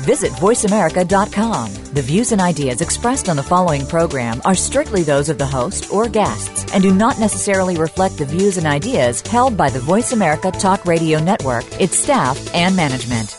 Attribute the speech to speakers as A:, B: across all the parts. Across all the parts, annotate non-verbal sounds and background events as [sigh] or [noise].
A: Visit VoiceAmerica.com. The views and ideas expressed on the following program are strictly those of the host or guests and do not necessarily reflect the views and ideas held by the Voice America Talk Radio Network, its staff, and management.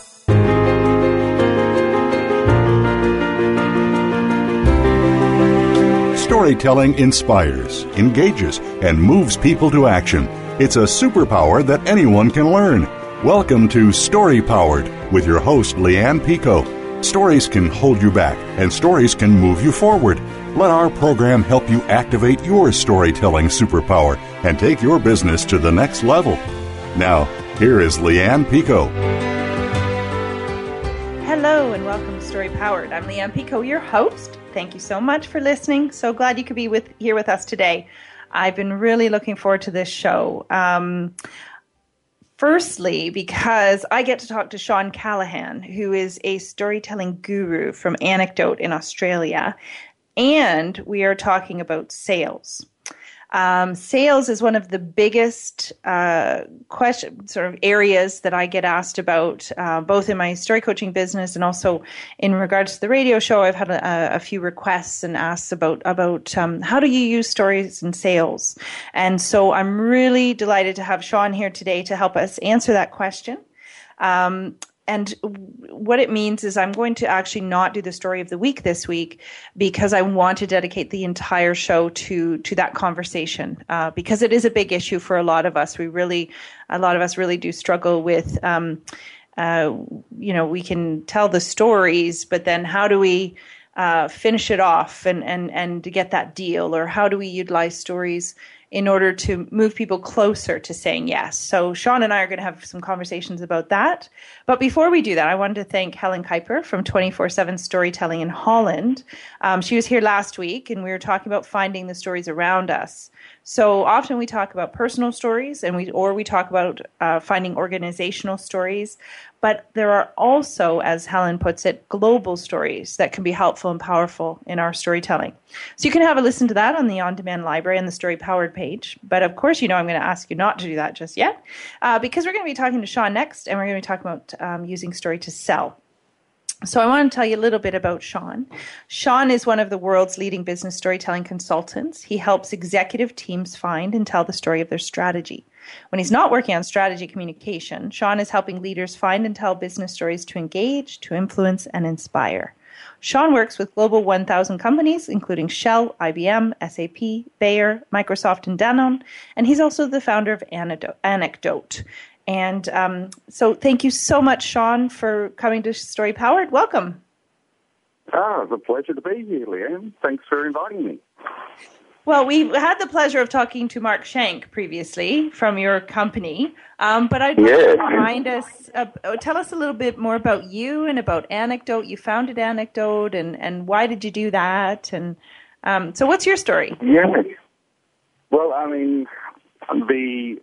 B: Storytelling inspires, engages, and moves people to action. It's a superpower that anyone can learn. Welcome to Story Powered with your host, Leanne Picot. Stories can hold you back, and stories can move you forward. Let our program help you activate your storytelling superpower and take your business to the next level. Now, here is Leanne Picot.
C: Hello and welcome to Story Powered. I'm Leanne Picot, your host. Thank you so much for listening. So glad you could be with here with us today. I've been really looking forward to this show. Um, firstly, because I get to talk to Shawn Callahan, who is a storytelling guru from Anecdote in Australia, and we are talking about sales. Um, sales is one of the biggest uh, question sort of areas that I get asked about, uh, both in my story coaching business and also in regards to the radio show. I've had a, a few requests and asks about about um, how do you use stories in sales, and so I'm really delighted to have Shawn here today to help us answer that question. Um, and what it means is I'm going to actually not do the story of the week this week because I want to dedicate the entire show to to that conversation uh, because it is a big issue for a lot of us. We really, a lot of us really do struggle with. Um, uh, you know, we can tell the stories, but then how do we uh, finish it off and and and get that deal, or how do we utilize stories? In order to move people closer to saying yes. So Shawn and I are going to have some conversations about that. But before we do that, I wanted to thank Helen Kuiper from 24-7 Storytelling in Holland. Um, she was here last week and we were talking about finding the stories around us. So often we talk about personal stories and we, or we talk about uh, finding organizational stories. But there are also, as Helen puts it, global stories that can be helpful and powerful in our storytelling. So you can have a listen to that on the on demand library and the Story Powered page. But of course, you know, I'm going to ask you not to do that just yet uh, because we're going to be talking to Shawn next and we're going to be talking about um, using story to sell. So, I want to tell you a little bit about Shawn. Shawn is one of the world's leading business storytelling consultants. He helps executive teams find and tell the story of their strategy. When he's not working on strategy communication, Shawn is helping leaders find and tell business stories to engage, to influence, and inspire. Shawn works with Global 1000 companies, including Shell, IBM, SAP, Bayer, Microsoft, and Danone, and he's also the founder of Anecdote. And um, so, thank you so much, Shawn, for coming to Story Powered. Welcome.
D: Ah, it's a pleasure to be here, Leanne. Thanks for inviting me.
C: Well, we had the pleasure of talking to Mark Schenk previously from your company, um, but I'd like yes. to remind us, uh, tell us a little bit more about you and about Anecdote. You founded Anecdote, and, and why did you do that? And um, so, what's your story?
D: Yeah. Well, I mean, the,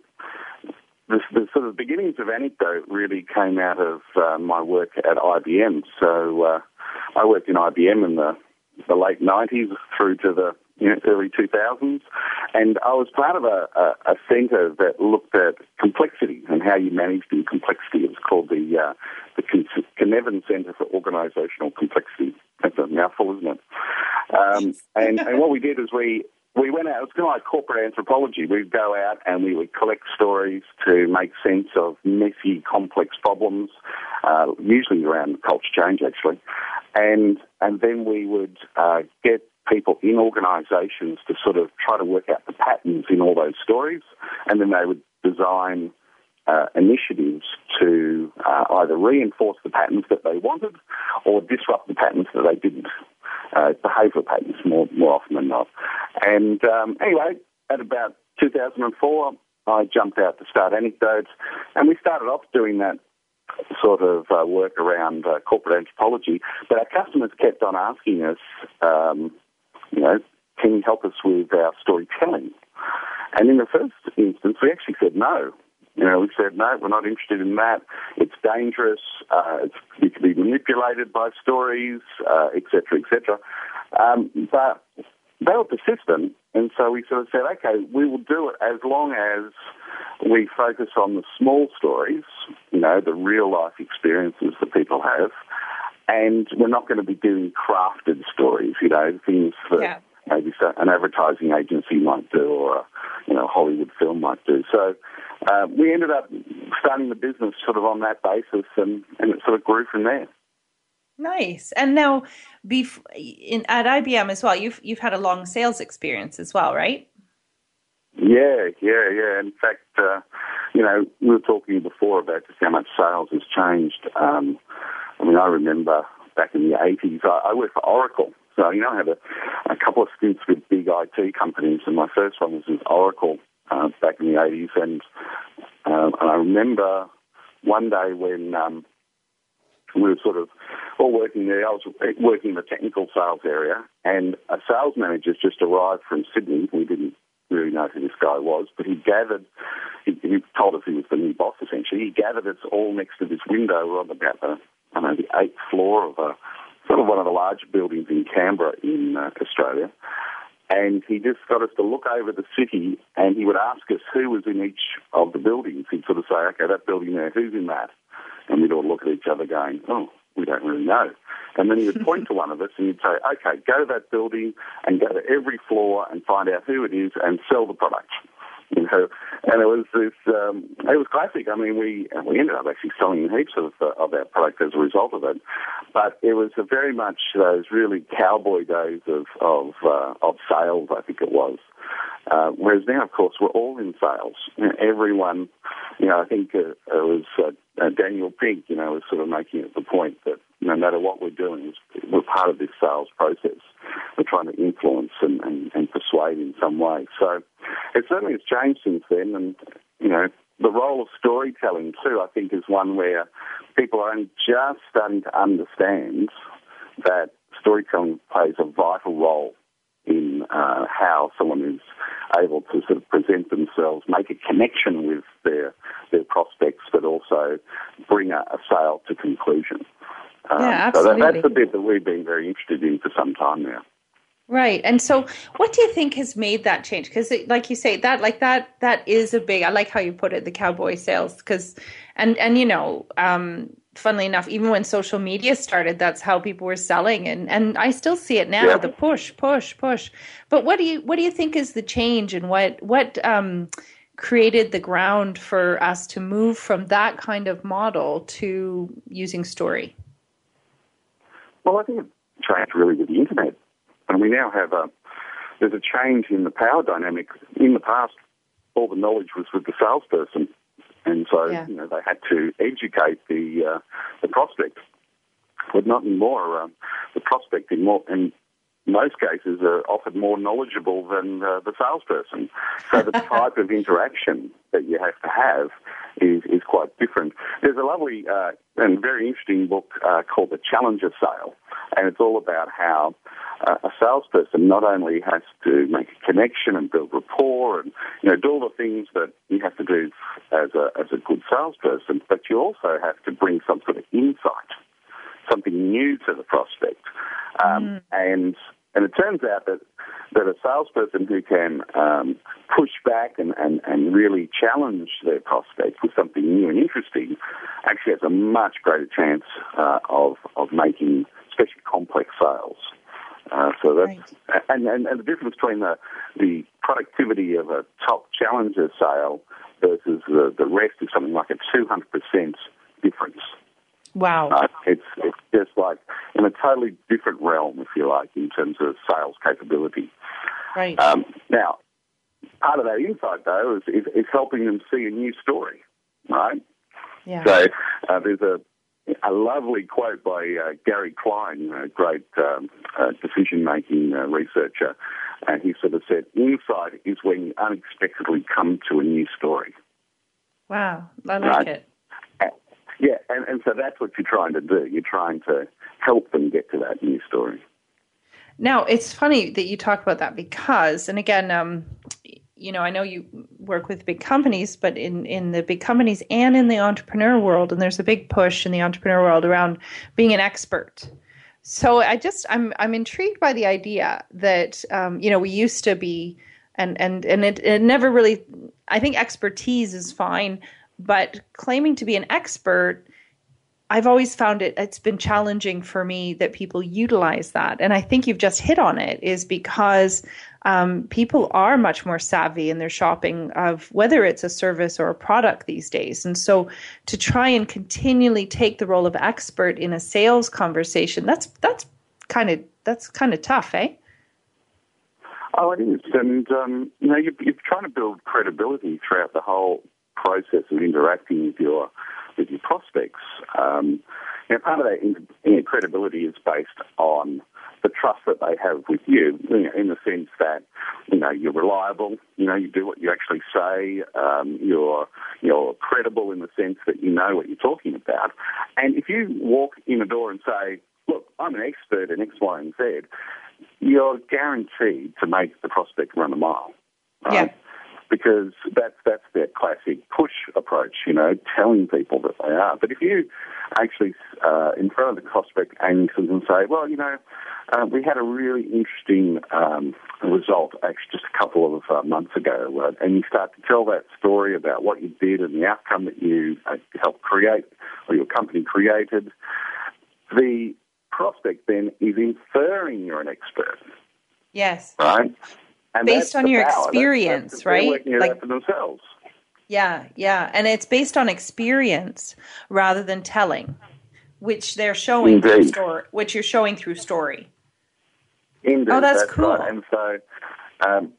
D: the, the sort of beginnings of Anecdote really came out of uh, my work at IBM. So uh, I worked in IBM in the the late 90s through to the you know, early 2000s. And I was part of a, a, a centre that looked at complexity and how you managed in complexity. It was called the, uh, the Cynefin Centre for Organisational Complexity. That's a mouthful, isn't it? Um, and, and what we did is we, we went out, it was kind of like corporate anthropology. We'd go out and we would collect stories to make sense of messy, complex problems, uh, usually around culture change, actually. And, and then we would uh, get people in organisations to sort of try to work out the patterns in all those stories, and then they would design uh, initiatives to uh, either reinforce the patterns that they wanted or disrupt the patterns that they didn't. Uh, behavioural patterns more more often than not. And um, anyway, at about 2004, I jumped out to start Anecdotes, and we started off doing that sort of uh, work around uh, corporate anthropology. But our customers kept on asking us, um, you know, can you help us with our storytelling? And in the first instance, we actually said no. You know, we said, no, we're not interested in that. It's dangerous. Uh, it's, it can be manipulated by stories, uh, et cetera, et cetera. Um, but they were persistent, and so we sort of said, okay, we will do it as long as we focus on the small stories, you know, the real life experiences that people have, and we're not going to be doing crafted stories, you know, things that yeah. maybe an advertising agency might do or a, you know Hollywood film might do. So uh, we ended up starting the business sort of on that basis, and, and it sort of grew from there.
C: Nice. And now, bef- in, at IBM as well, you've you've had a long sales experience as well, right?
D: Yeah, yeah, yeah. In fact, uh, you know, we were talking before about just how much sales has changed. Um, I mean, I remember back in the 80s, I, I worked for Oracle. So, you know, I had a, a couple of stints with big IT companies, and my first one was with Oracle uh, back in the 80s. And, um, and I remember one day when um, we were sort of all working there. I was working in the technical sales area, and a sales manager just arrived from Sydney. We didn't really know who this guy was, but he gathered, he, he told us he was the new boss essentially. He gathered us all next to this window on about the, I don't know, the eighth floor of a, sort of one of the large buildings in Canberra in uh, Australia. And he just got us to look over the city and he would ask us who was in each of the buildings. He'd sort of say, okay, that building there, who's in that? And we'd all look at each other going, oh, we don't really know. And then he would point to one of us and he'd say, okay, go to that building and go to every floor and find out who it is and sell the product. You know, and it was this, um, it was classic. I mean, we we ended up actually selling heaps of uh, of our product as a result of it, but it was very much those really cowboy days of of uh, of sales. I think it was. Uh, whereas now, of course, we're all in sales. You know, everyone, you know, I think uh, it was uh, uh, Daniel Pink, you know, was sort of making it the point that no matter what we're doing, we're part of this sales process. We're trying to influence and, and, and persuade in some way. So it certainly has changed since then. And, you know, the role of storytelling, too, I think is one where people are only just starting to understand that storytelling plays a vital role in uh, how someone is able to sort of present themselves, make a connection with their their prospects, but also bring a, a sale to conclusion.
C: Um, yeah, absolutely.
D: So that, that's the bit that we've been very interested in for some time now.
C: Right. And so what do you think has made that change? Because like you say, that like that that is a big I like how you put it, the cowboy sales, because and and you know, um, funnily enough, even when social media started, that's how people were selling, and and I still see it now. Yeah. The push, push, push. But what do you what do you think is the change, and what what um, created the ground for us to move from that kind of model to using story?
D: Well, I think it changed really with the internet, and we now have a there's a change in the power dynamic. In the past, all the knowledge was with the salesperson and so yeah. you know they had to educate the uh, the prospect. But not anymore. Um, the prospect in more in most cases are often more knowledgeable than uh, the salesperson. So the [laughs] type of interaction that you have to have is, is quite different. There's a lovely uh, and very interesting book uh, called The Challenger Sale, and it's all about how a salesperson not only has to make a connection and build rapport and you know do all the things that you have to do as a as a good salesperson, but you also have to bring some sort of insight, something new to the prospect, um, mm. and and it turns out that, that a salesperson who can um, push back and, and, and really challenge their prospect with something new and interesting actually has a much greater chance uh, of, of making especially complex sales. Uh, so that's right. and, and, and the difference between the the productivity of a top challenger sale versus the, the rest is something like a two hundred percent difference.
C: Wow. Uh,
D: it's, it's just like in a totally different realm, if you like, in terms of sales capability.
C: Right.
D: Um, now, part of that insight, though, is, is, is, helping them see a new story, right?
C: Yeah.
D: So uh, there's a, a lovely quote by uh, Gary Klein, a great um, uh, decision-making uh, researcher, and he sort of said, insight is when you unexpectedly come to a new story.
C: Wow, I like right? it.
D: Yeah, and, and so that's what you're trying to do. You're trying to help them get to that new story.
C: Now, it's funny that you talk about that because, and again, um, you know, I know you work with big companies, but in, in the big companies and in the entrepreneur world, and there's a big push in the entrepreneur world around being an expert. So I just I'm I'm intrigued by the idea that um, you know we used to be and and and it, it never really I think expertise is fine, but claiming to be an expert I've always found it it's been challenging for me that people utilize that. And I think you've just hit on it is because um, people are much more savvy in their shopping of whether it's a service or a product these days. And so to try and continually take the role of expert in a sales conversation, that's that's kind of that's kind of tough, eh?
D: Oh, it is, and um, you know, you're, you're trying to build credibility throughout the whole process of interacting with your with your prospects. Um, part of that credibility is based on the trust that they have with you, you know, in the sense that you know you're reliable, you know you do what you actually say, um, you're you're credible in the sense that you know what you're talking about, and if you walk in the door and say, "Look, I'm an expert in X, Y, and Z," you're guaranteed to make the prospect run a mile. Right?
C: Yeah
D: because that's that's their classic push approach, you know, telling people that they are. But if you actually uh, in front of the prospect and say, well, you know, uh, we had a really interesting um, result actually just a couple of uh, months ago, uh, and you start to tell that story about what you did and the outcome that you uh, helped create or your company created. The prospect then is inferring you're an expert.
C: Yes.
D: Right?
C: And based on your power. experience,
D: that's, that's,
C: right?
D: like for themselves.
C: Yeah, yeah, and it's based on experience rather than telling, which they're showing Indeed. through story, which you're showing through story.
D: Indeed,
C: oh, that's,
D: that's
C: cool.
D: Right. And so, um,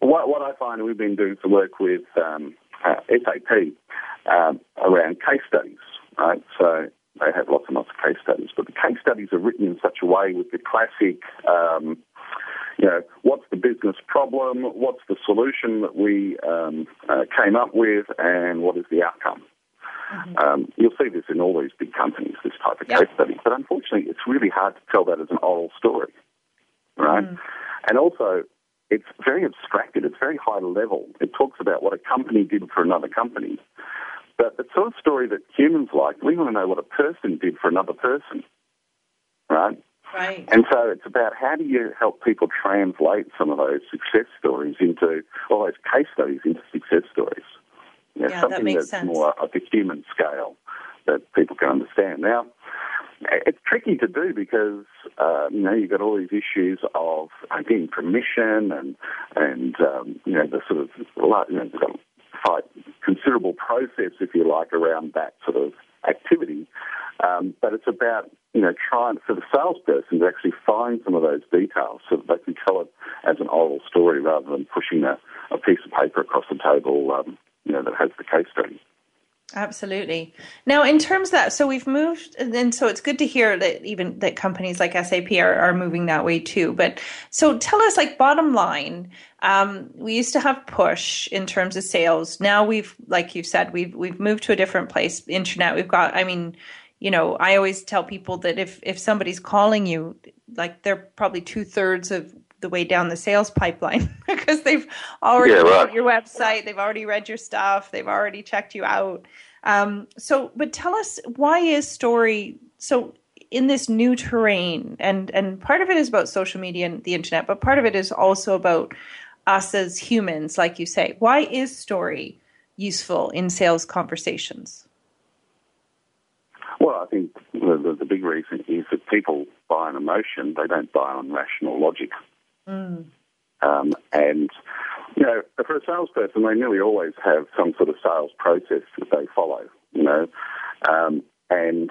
D: what what I find we've been doing some work with um, uh, SAP um, around case studies, right? So they have lots and lots of case studies, but the case studies are written in such a way with the classic um, you know, what's the business problem, what's the solution that we um, uh, came up with, and what is the outcome. Mm-hmm. Um, you'll see this in all these big companies, this type of yep. case study. But unfortunately, it's really hard to tell that as an oral story, right? Mm. And also, it's very abstracted. It's very high level. It talks about what a company did for another company. But the sort of story that humans like, we want to know what a person did for another person, right?
C: Right.
D: And so it's about how do you help people translate some of those success stories into, all those case studies into success stories.
C: You know, yeah,
D: something
C: that makes
D: that's
C: sense.
D: more at the human scale that people can understand. Now, it's tricky to do because uh, you know you've got all these issues of getting permission and and um, you know the sort of you know quite considerable process, if you like, around that sort of activity. Um, but it's about you know trying for the salesperson to actually find some of those details so that they can tell it as an oral story rather than pushing a, a piece of paper across the table, um, you know, that has the case study.
C: Absolutely. Now, in terms of that, so we've moved, and so it's good to hear that even that companies like SAP are, are moving that way too. But so tell us, like, bottom line, um, we used to have push in terms of sales. Now we've, like you said, we've we've moved to a different place. Internet. We've got. I mean, you know, I always tell people that if if somebody's calling you, like they're probably two thirds of the way down the sales pipeline [laughs] because they've already yeah, right. read your website, they've already read your stuff, they've already checked you out. Um, so, but tell us why is story so in this new terrain? And and part of it is about social media and the internet, but part of it is also about us as humans, like you say. Why is story useful in sales conversations?
D: Well, I think the, the, big reason is that people buy on emotion; they don't buy on rational logic. Mm. Um, and, you know, for a salesperson, they nearly always have some sort of sales process that they follow, you know. Um, and,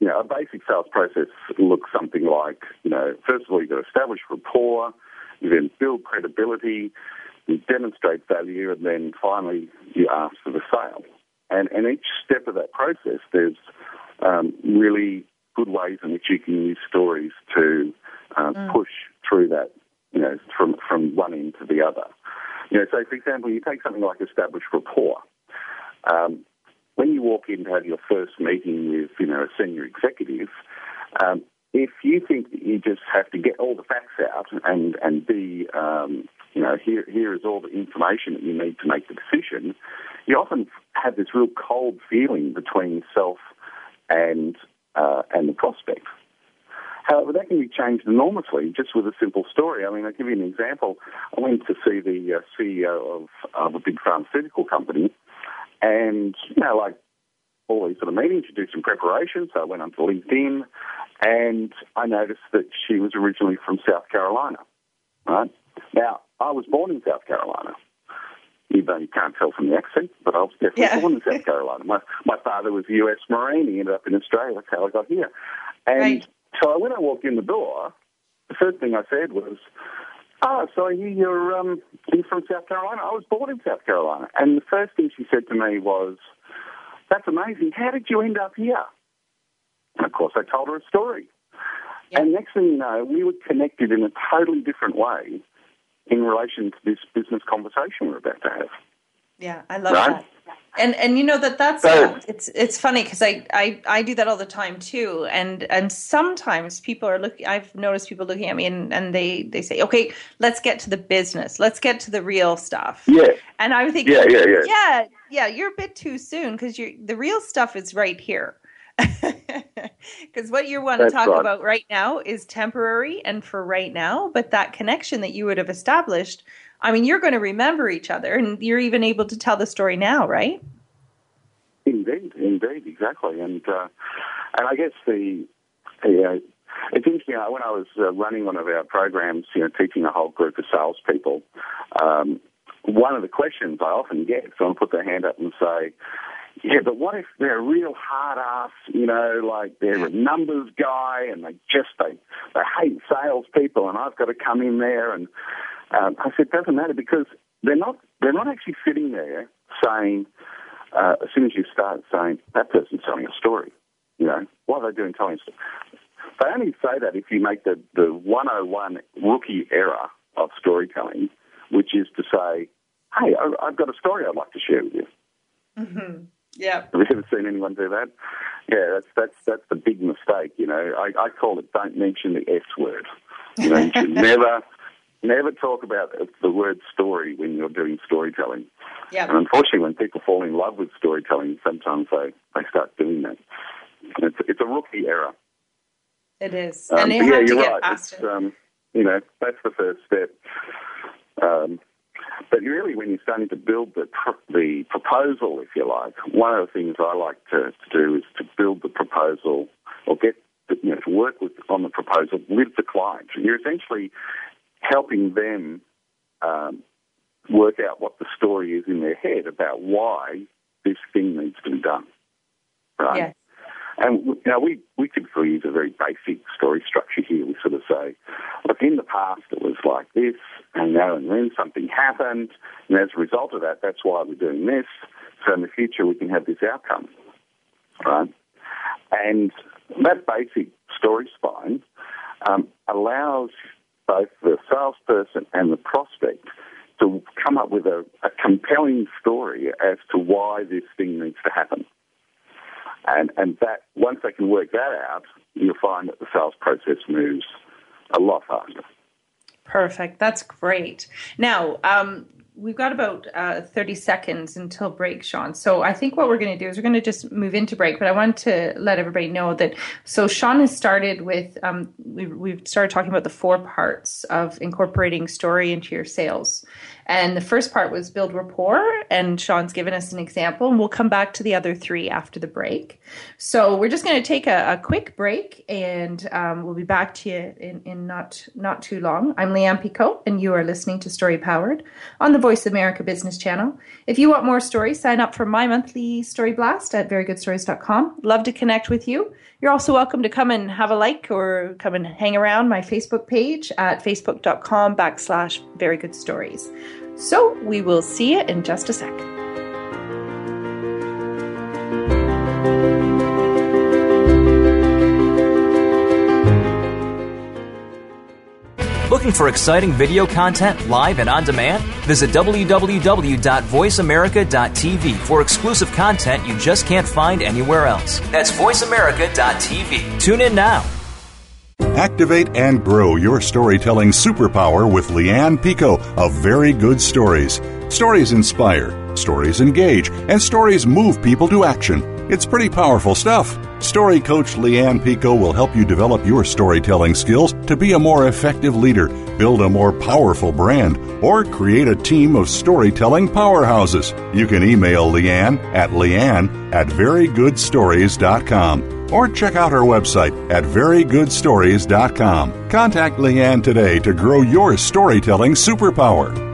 D: you know, a basic sales process looks something like, you know, first of all, you've got to establish rapport, you then build credibility, you demonstrate value, and then finally you ask for the sale. And, and each step of that process, there's um, really good ways in which you can use stories to uh, mm. push through that, you know, from, from one end to the other. You know, so for example, you take something like established rapport. Um, when you walk in to have your first meeting with, you know, a senior executive, um, if you think that you just have to get all the facts out and and be, um, you know, here, here is all the information that you need to make the decision, you often have this real cold feeling between self and, uh, and the prospect. However, that can be changed enormously just with a simple story. I mean, I'll give you an example. I went to see the uh, CEO of, of a big pharmaceutical company, and, you know, like all these sort of meetings, you do some preparation. So I went onto LinkedIn, and I noticed that she was originally from South Carolina, right? Now, I was born in South Carolina. Even though you can't tell from the accent, but I was definitely yeah. born in South Carolina. My my father was a U.S. Marine. He ended up in Australia. That's how I got here. And right. So when I walked in the door, the first thing I said was, "Ah, oh, so you're um, you're from South Carolina? I was born in South Carolina." And the first thing she said to me was, "That's amazing. How did you end up here?" And of course, I told her a story. Yep. And next thing you know, we were connected in a totally different way in relation to this business conversation we're about to have.
C: Yeah, I love right? that. And and you know that that's it's it's funny because I, I I do that all the time too. And and sometimes people are looking. I've noticed people looking at me and, and they they say, okay, let's get to the business. Let's get to the real stuff.
D: Yeah.
C: And I'm thinking, yeah, yeah, yeah, yeah, yeah. You're a bit too soon because you the real stuff is right here. [laughs] Because what you want to talk right. about right now is temporary and for right now, but that connection that you would have established, I mean, you're going to remember each other and you're even able to tell the story now, right?
D: Indeed, indeed, exactly. And uh, and I guess the, the uh, it's interesting. Uh, when I was uh, running one of our programs, you know, teaching a whole group of salespeople, um, one of the questions I often get, someone put their hand up and say, yeah, but what if they're a real hard ass, you know, like they're a numbers guy and they just, they, they hate salespeople and I've got to come in there and, um, I said, it doesn't matter because they're not, they're not actually sitting there saying, uh, as soon as you start saying, that person's telling a story, you know, what are they doing telling a story? They only say that if you make the, the 101 rookie error of storytelling, which is to say, hey, I've got a story I'd like to share with you.
C: Mm-hmm. Yeah.
D: Have you ever seen anyone do that? Yeah, that's that's that's the big mistake. You know, I, I call it don't mention the S word. You know, you should [laughs] never never talk about the word story when you're doing storytelling.
C: Yeah.
D: And unfortunately, when people fall in love with storytelling, sometimes they, they start doing that. it's, it's a rookie error.
C: It is.
D: Um,
C: and
D: yeah, you're right. It's, um, you know, that's the first step. Um, but really, when you're starting to build the the proposal, if you like, one of the things I like to, to do is to build the proposal or get you know to work with on the proposal with the client. You're essentially helping them um, work out what the story is in their head about why this thing needs to be done. Right.
C: Yeah.
D: And you know, we, we typically use a very basic story structure here. We sort of say, look, in the past it was like this, and now and then something happened, and as a result of that, that's why we're doing this. So in the future we can have this outcome, right? And that basic story spine um, allows both the salesperson and the prospect to come up with a, a compelling story as to why this thing needs to happen. And, and that once they can work that out, you'll find that the sales process moves a lot faster.
C: Perfect. That's great. Now, um, we've got about uh, 30 seconds until break, Shawn. So I think what we're going to do is we're going to just move into break. But I want to let everybody know that so Shawn has started with um, we, we've started talking about the four parts of incorporating story into your sales. And the first part was build rapport, and Shawn's given us an example, and we'll come back to the other three after the break. So we're just going to take a, a, quick break, and um, we'll be back to you in, in not not too long. I'm Leanne Picot, and you are listening to Story Powered on the Voice America Business Channel. If you want more stories, sign up for my monthly story blast at verygoodstories.com. Love to connect with you. You're also welcome to come and have a like or come and hang around my Facebook page at facebook.com backslash verygoodstories. So we will see you in just a sec.
E: Looking for exciting video content live and on demand? Visit www.voiceamerica.tv for exclusive content you just can't find anywhere else. That's voiceamerica.tv. Tune in now.
B: Activate and grow your storytelling superpower with Leanne Picot of Very Good Stories. Stories inspire, stories engage, and stories move people to action. It's pretty powerful stuff. Story coach Leanne Picot will help you develop your storytelling skills to be a more effective leader, build a more powerful brand, or create a team of storytelling powerhouses. You can email Leanne at leanne at verygoodstories.com or check out her website at verygoodstories.com. Contact Leanne today to grow your storytelling superpower.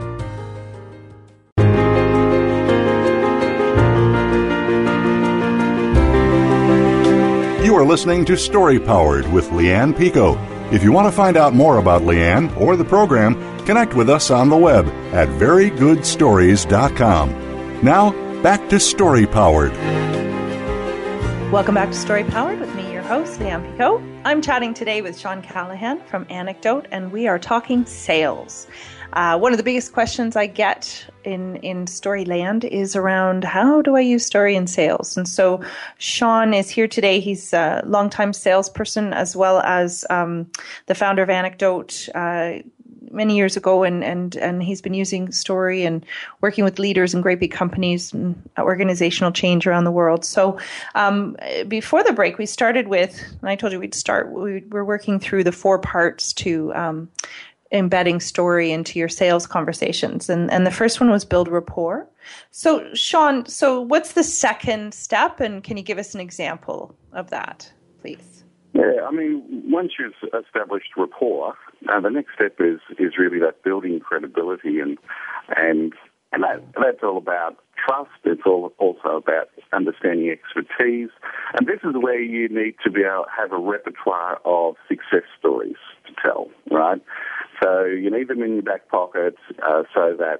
B: Are listening to Story Powered with Leanne Picot. If you want to find out more about Leanne or the program, connect with us on the web at verygoodstories.com. Now, back to Story Powered.
C: Welcome back to Story Powered with me, your host, Leanne Picot. I'm chatting today with Shawn Callahan from Anecdote, and we are talking sales. Uh, one of the biggest questions I get in in Storyland is around how do I use story in sales? And so Shawn is here today. He's a longtime salesperson as well as um, the founder of Anecdote. Uh, many years ago, and, and, and he's been using story and working with leaders in great big companies and organizational change around the world. So um, before the break, we started with, and I told you we'd start, we, we're working through the four parts to um, embedding story into your sales conversations. And, and the first one was build rapport. So, Shawn, so what's the second step? And can you give us an example of that, please?
D: Yeah, I mean, once you've established rapport, uh, the next step is, is really that building credibility and, and, and that, that's all about trust. It's all also about understanding expertise. And this is where you need to be able to have a repertoire of success stories to tell, right? So you need them in your back pocket uh, so that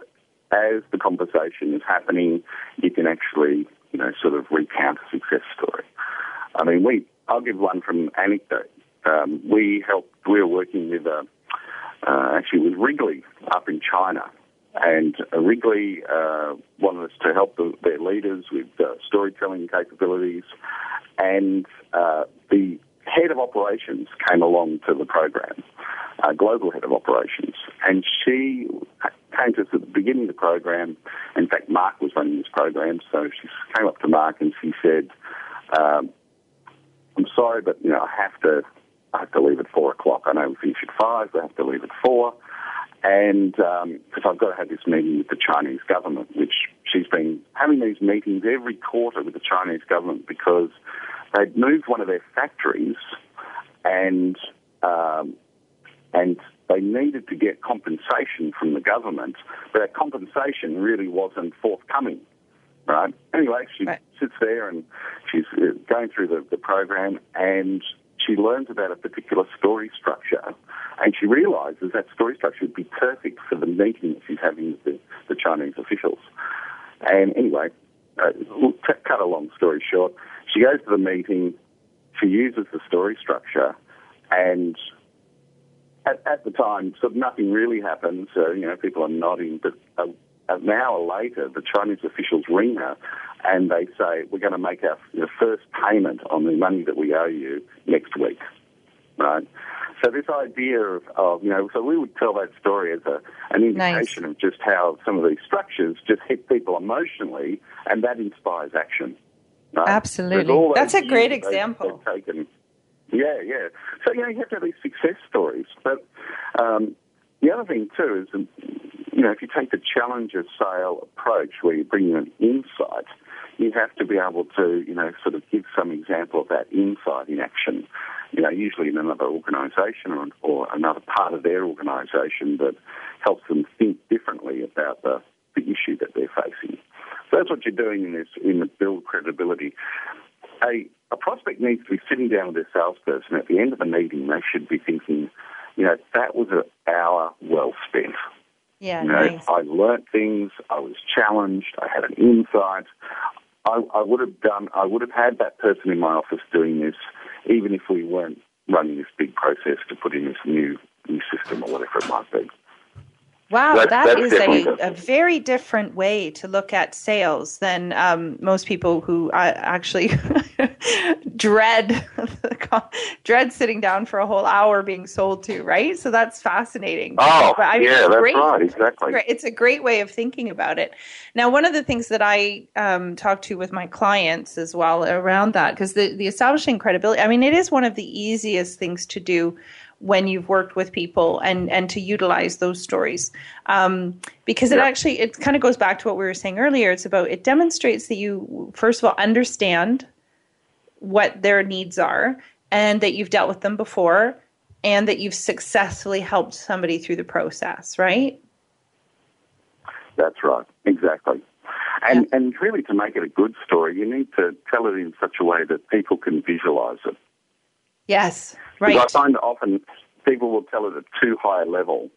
D: as the conversation is happening, you can actually, you know, sort of recount a success story. I mean, we, I'll give one from anecdote. Um, we helped, we were working with, uh, uh, actually with Wrigley up in China. And uh, Wrigley uh, wanted us to help the, their leaders with uh, storytelling capabilities. And uh, the head of operations came along to the program global head of operations, and she came to us at the beginning of the program. In fact, Mark was running this program, so she came up to Mark and she said, um, "I'm sorry, but you know I have to, I have to leave at four o'clock. I know we finish at five, but I have to leave at four, and because um, I've got to have this meeting with the Chinese government, which she's been having these meetings every quarter with the Chinese government because they'd moved one of their factories and um, and they needed to get compensation from the government, but that compensation really wasn't forthcoming. Right. Anyway, she right. sits there and she's uh, going through the, the program, and she learns about a particular story structure, and she realizes that story structure would be perfect for the meeting that she's having with the, the Chinese officials. And anyway, uh, cut a long story short, she goes to the meeting, she uses the story structure, and at, at the time, sort of nothing really happens. You know, people are nodding, but uh, an hour later, the Chinese officials ring her and they say, "We're going to make our first payment on the money that we owe you next week." Right. So this idea of, of you know, so we would tell that story as a, an indication nice. of just how some of these structures just hit people emotionally, and that inspires action.
C: Right? Absolutely, that's a great example.
D: They've taken yeah, yeah. So, you know, you have to have these success stories. But um, the other thing, too, is, you know, if you take the challenger sale approach where you bring in an insight, you have to be able to, you know, sort of give some example of that insight in action, you know, usually in another organisation or, or another part of their organisation that helps them think differently about the, the issue that they're facing. So that's what you're doing in this in the build credibility. A a prospect needs to be sitting down with their salesperson at the end of the meeting. They should be thinking, you know, that was an hour well spent.
C: Yeah,
D: you know,
C: nice.
D: I learnt things. I was challenged. I had an insight. I, I would have done. I would have had that person in my office doing this, even if we weren't running this big process to put in this new new system or whatever it might be.
C: Wow, that, that is a, a very different way to look at sales than um, most people who uh, actually [laughs] dread dread sitting down for a whole hour being sold to, right? So that's fascinating.
D: Oh, but, I mean, yeah, that's great. right, exactly.
C: It's a great way of thinking about it. Now, one of the things that I um, talk to with my clients as well around that, because the, the establishing credibility, I mean, it is one of the easiest things to do when you've worked with people and and to utilize those stories. Um, because it actually it kind of goes back to what we were saying earlier. It's about it demonstrates that you first of all understand what their needs are and that you've dealt with them before and that you've successfully helped somebody through the process right?
D: That's right. Exactly. And yeah. and really to make it a good story you need to tell it in such a way that people can visualize it
C: Yes, right.
D: Because I find often people will tell it at too high a level,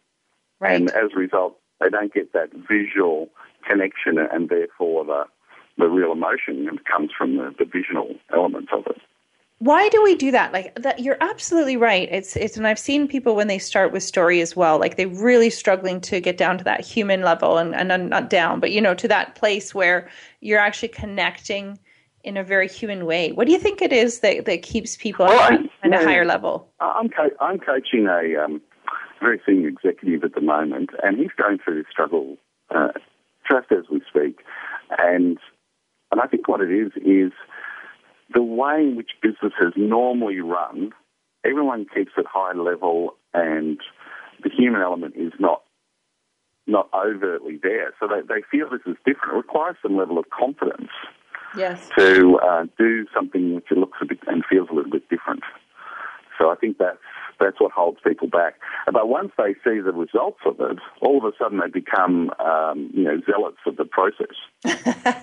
C: right.
D: and as a result, they don't get that visual connection, and therefore the the real emotion comes from the, the visual elements of it.
C: Why do we do that? Like that, you're absolutely right. It's it's, and I've seen people when they start with story as well. Like they're really struggling to get down to that human level, and and not down, but you know, to that place where you're actually connecting in a very human way. What do you think it is that, that keeps people well, at, a higher level?
D: I'm, co- I'm coaching a um, very senior executive at the moment, and he's going through this struggle uh, just as we speak. And and I think what it is is the way in which businesses normally run. Everyone keeps it high level, and the human element is not not overtly there. So they, they feel this is different. It requires some level of confidence
C: yes.
D: to uh, do something which looks a bit and feels a little bit different. So I think that's that's what holds people back. But once they see the results of it, all of a sudden they become um, you know zealots of the process. [laughs]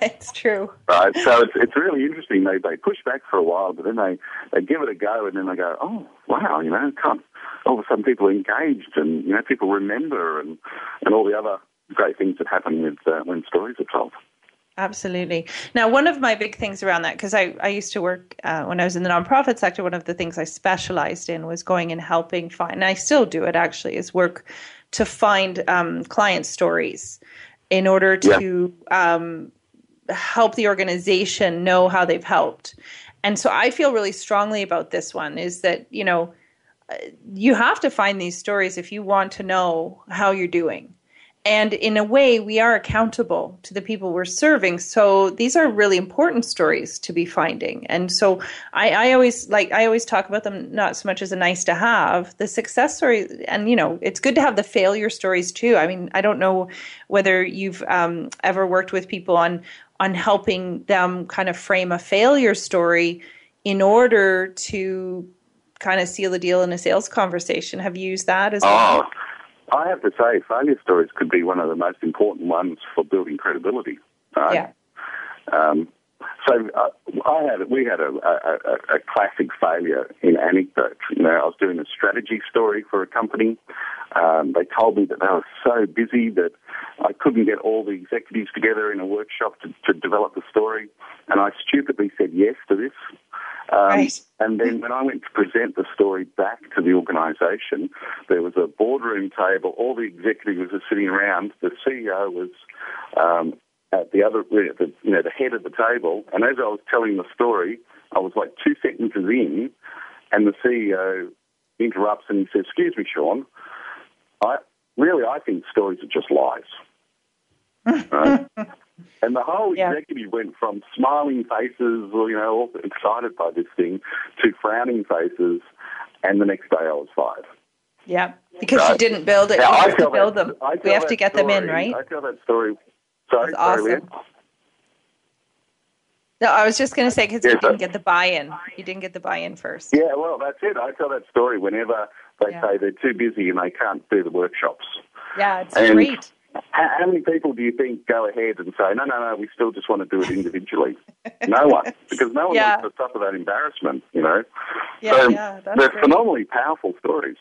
C: it's true,
D: right? So it's it's really interesting. They they push back for a while, but then they they give it a go, and then they go, oh wow, you know, can't. All of a sudden people are engaged, and you know people remember, and and all the other great things that happen with uh, when stories are told.
C: Absolutely. Now, one of my big things around that, because I, I used to work uh, when I was in the nonprofit sector, one of the things I specialized in was going and helping find, and I still do it actually, is work to find um, client stories in order to yeah. um, help the organization know how they've helped. And so I feel really strongly about this one is that, you know, uh, you have to find these stories if you want to know how you're doing and in a way we are accountable to the people we're serving. So these are really important stories to be finding. And so I, I, always like i always talk about them not so much as a nice to have. The success story and you know it's good to have the failure stories too. I mean i don't know whether you've um, ever worked with people on on helping them kind of frame a failure story in order to kind of seal the deal in a sales conversation. Have you used that as well?
D: Oh I have to say, failure stories could be one of the most important ones for building credibility.
C: Right? Yeah.
D: Um, so uh, I had we had a, a, a, classic failure in anecdote. You know, I was doing a strategy story for a company. Um, they told me that they were so busy that I couldn't get all the executives together in a workshop to, to develop the story, and I stupidly said yes to this. Um, right. And then when I went to present the story back to the organisation, there was a boardroom table. All the executives were sitting around. The CEO was um, at the other, the, you know, the head of the table. And as I was telling the story, I was like two sentences in, and the CEO interrupts and he says, "Excuse me, Shawn. I really I think stories are just lies." [laughs] right? And the whole yeah. executive went from smiling faces, you know, all excited by this thing, to frowning faces, and the next day I was fired.
C: Yeah, because you didn't build it. You have to build that, them. We have to get
D: story,
C: them in, right?
D: I tell that story. Sorry,
C: That's awesome.
D: Sorry,
C: no, I was just going to say because yes, you didn't get the buy-in. You didn't get the buy-in first.
D: Yeah, well, that's it. I tell that story whenever they yeah. say they're too busy and they can't do the workshops.
C: Yeah, it's and great.
D: How, how, many people do you think go ahead and say, no, no, no, we still just want to do it individually? [laughs] no one, because no one yeah. wants to suffer that embarrassment, you know?
C: Yeah, so yeah,
D: they're
C: great.
D: phenomenally powerful stories.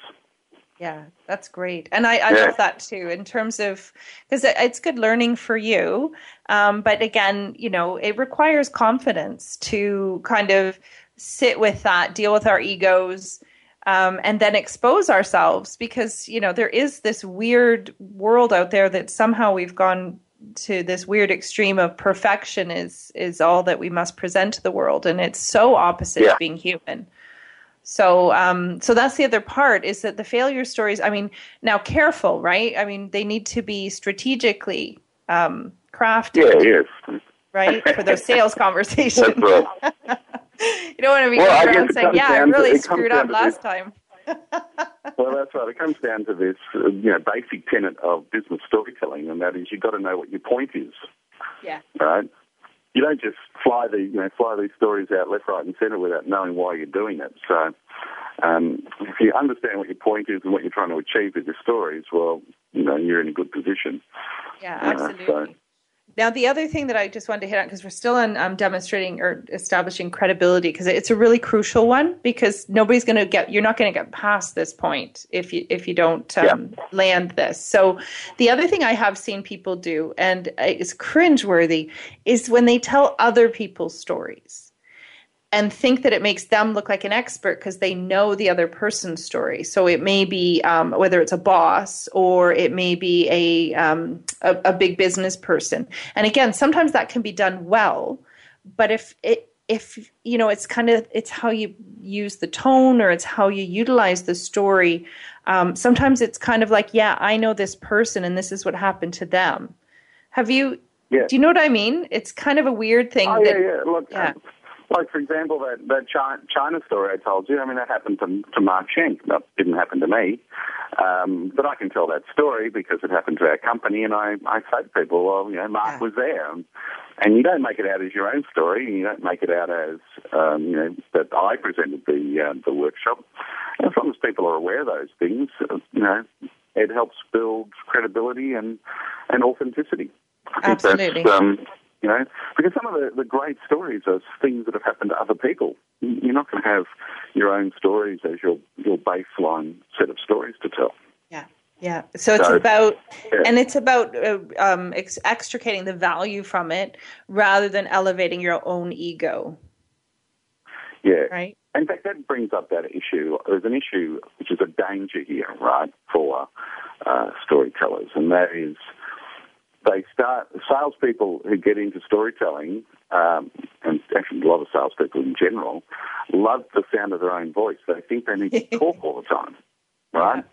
C: Yeah, that's great. And I, I yeah. love that too in terms of, because it's good learning for you. Um, but again, you know, it requires confidence to kind of sit with that, deal with our egos, um, and then expose ourselves because you know there is this weird world out there that somehow we've gone to this weird extreme of perfection is is all that we must present to the world and it's so opposite yeah. of being human So, um, so that's the other part is that the failure stories. I mean, now careful, right? I mean, they need to be strategically um, crafted.
D: Yeah, yes.
C: Right for those sales [laughs] conversations.
D: That's right. [laughs] [laughs]
C: you don't want to be
D: Well,
C: around saying, "Yeah, I
D: down to-
C: really screwed up last
D: this.
C: time." [laughs]
D: Well, that's right. It comes down to this, uh, you know, basic tenet of business storytelling, and that is you've got to know what your point is,
C: Yeah.
D: right? You don't just fly the, you know, fly these stories out left, right, and centre without knowing why you're doing it. So, um, if you understand what your point is and what you're trying to achieve with your stories, well, you know, you're in a good position.
C: Yeah,
D: Uh,
C: absolutely.
D: so-
C: Now, the other thing that I just wanted to hit on, because we're still on um, demonstrating or establishing credibility, because it's a really crucial one. Because nobody's going to get, you're not going to get past this point if you if you don't um, land this. So, the other thing I have seen people do, and it's cringeworthy, is when they tell other people's stories and think that it makes them look like an expert because they know the other person's story. So it may be um, whether it's a boss or it may be a, um, a a big business person. And again, sometimes that can be done well, but if it if you know it's kind of it's how you use the tone or it's how you utilize the story. Um, sometimes it's kind of like, yeah, I know this person and this is what happened to them. Have you?
D: Yeah.
C: Do you know what I mean? It's kind of a weird thing.
D: Oh,
C: that,
D: yeah, yeah. Look,
C: yeah.
D: Like, for example, that, that China, story I told you, I mean, that happened to, to Mark Schenk. That didn't happen to me. Um, but I can tell that story because it happened to our company, and I, I say to people, well, you know, Mark
C: Yeah.
D: was there. And, you don't make it out as your own story, and you don't make it out as, um, you know, that I presented the, uh, the workshop. As long as people are aware of those things, uh, you know, it helps build credibility and, and authenticity.
C: Absolutely.
D: Um, you know, because some of the, the great stories are things that have happened to other people. You're not going to have your own stories as your, your baseline set of stories to tell.
C: Yeah, yeah. So it's
D: So-
C: about,
D: Yeah.
C: and it's about uh, um, ex- extricating the value from it rather than elevating your own ego,
D: Yeah.
C: right?
D: In fact, that brings up that issue. There's an issue which is a danger here, right, for uh, storytellers, and that is they start salespeople who get into storytelling, um, and actually a lot of salespeople in general, love the sound of their own voice. They think they need to [laughs] talk all the time, right?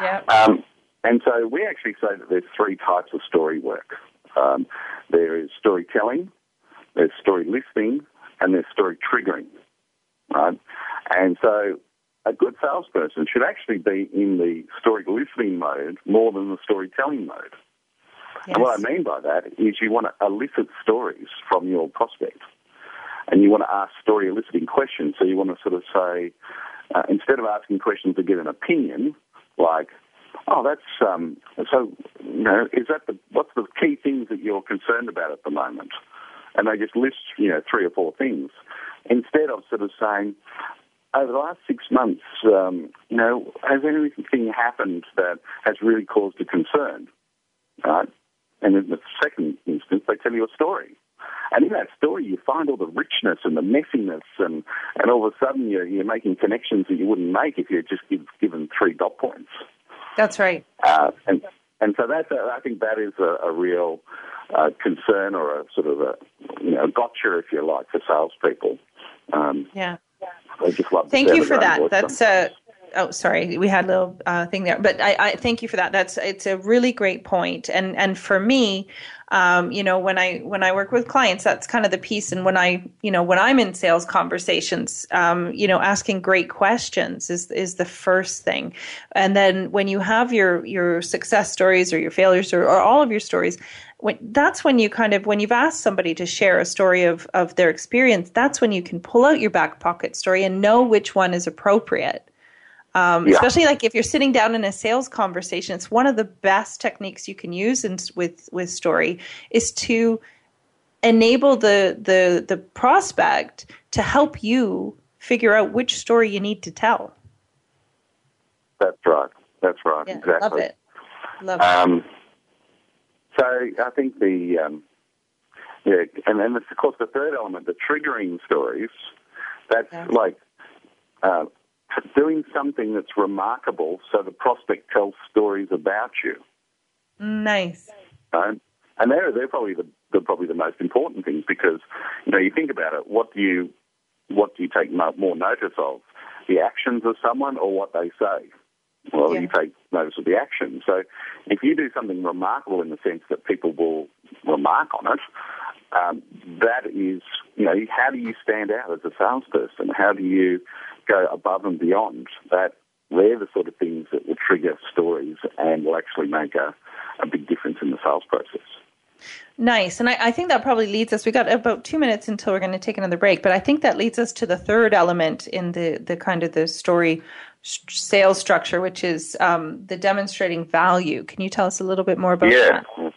C: Yeah.
D: Um, and so we actually say that there's three types of story work. Um, there is storytelling, there's story listening, and there's story triggering. Right? And so a good salesperson should actually be in the story listening mode more than the storytelling mode. And what I mean by that is you want to elicit stories from your prospect. And you want to ask story eliciting questions. So you want to sort of say, uh, instead of asking questions to get an opinion, like, oh, that's, um, so, you know, is that the, what's the key things that you're concerned about at the moment? And they just list, you know, three or four things. Instead of sort of saying, over the last six months, um, you know, has anything happened that has really caused a concern? Right? And in the second instance, they tell you a story. And in that story, you find all the richness and the messiness, and, and all of a sudden you're, you're making connections that you wouldn't make if you had just give, given three dot points.
C: That's right.
D: Uh, and and so that's a, I think that is a, a real uh, concern or a sort of a you know gotcha, if you like, for salespeople. Um,
C: Yeah.
D: they just love.
C: Thank you for that. That's
D: sometimes.
C: Oh, sorry, we had a little uh, thing there, but I, I thank you for that. That's it's a really great point, and and for me, um, you know, when I when I work with clients, that's kind of the piece. And when I, you know, when I'm in sales conversations, um, you know, asking great questions is is the first thing, and then when you have your your success stories or your failures or, or all of your stories, when, that's when you kind of when you've asked somebody to share a story of of their experience, that's when you can pull out your back pocket story and know which one is appropriate. Um,
D: Yeah.
C: Especially like if you're sitting down in a sales conversation, it's one of the best techniques you can use in, with with story is to enable the the the prospect to help you figure out which story you need to tell.
D: That's right. That's right.
C: Yeah,
D: exactly.
C: love it. Love it.
D: Um, so I think the um, yeah, and then of course the third element, the triggering stories. That's
C: Yeah.
D: like uh, doing something that's remarkable, so the prospect tells stories about you.
C: Nice.
D: Right? And they're they're probably the, the probably the most important things because you know you think about it. What do you what do you take more notice of? the actions of someone or what they say. Well, yeah. you take notice of the action. So if you do something remarkable in the sense that people will remark on it, um, that is, you know, how do you stand out as a salesperson? How do you go above and beyond that? They're the sort of things that will trigger stories and will actually make a, a big difference in the sales process.
C: Nice. And I, I, think that probably leads us, we got about two minutes until we're going to take another break, but I think that leads us to the third element in the, the kind of the story sales structure, which is um, the demonstrating value. Can you tell us a little bit more about
D: yeah.
C: that?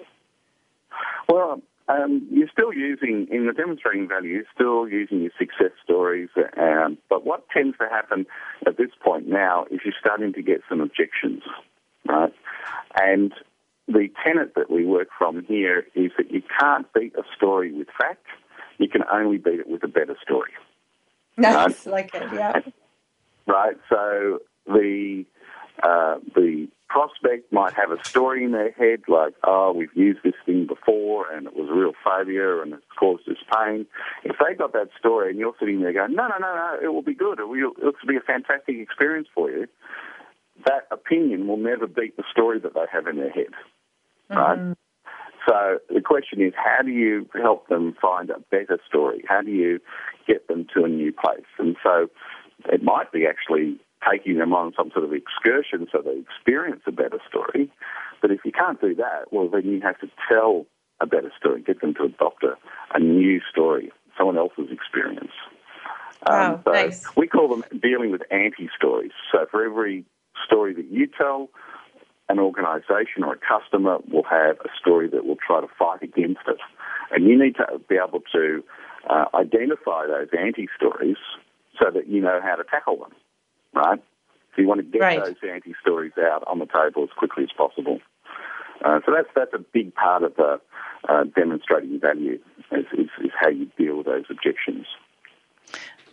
D: Um, you're still using, in the demonstrating value, you're still using your success stories. Um, but what tends to happen at this point now is you're starting to get some objections, right? And the tenet that we work from here is that you can't beat a story with fact. You can only beat it with a better story.
C: Nice, right? like it, yeah.
D: Right. So the uh, the prospect might have a story in their head like, oh, we've used this thing before and it was a real failure and it's caused us pain. If they got that story and you're sitting there going, no, no, no, no, it will be good. It will, it will be a fantastic experience for you. That opinion will never beat the story that they have in their head right? Mm-hmm. So the question is, how do you help them find a better story? How do you get them to a new place? And so it might be actually taking them on some sort of excursion so they experience a better story. But if you can't do that, well, then you have to tell a better story, get them to adopt a, a new story, someone else's experience.
C: Um, so nice.
D: we call them dealing with anti-stories. So for every story that you tell, an organisation or a customer will have a story that will try to fight against it. And you need to be able to uh, identify those anti-stories so that you know how to tackle them, right? So you want to get
C: right.
D: those anti-stories out on the table as quickly as possible. Uh, so that's that's a big part of the uh, demonstrating value is, is, is, how you deal with those objections.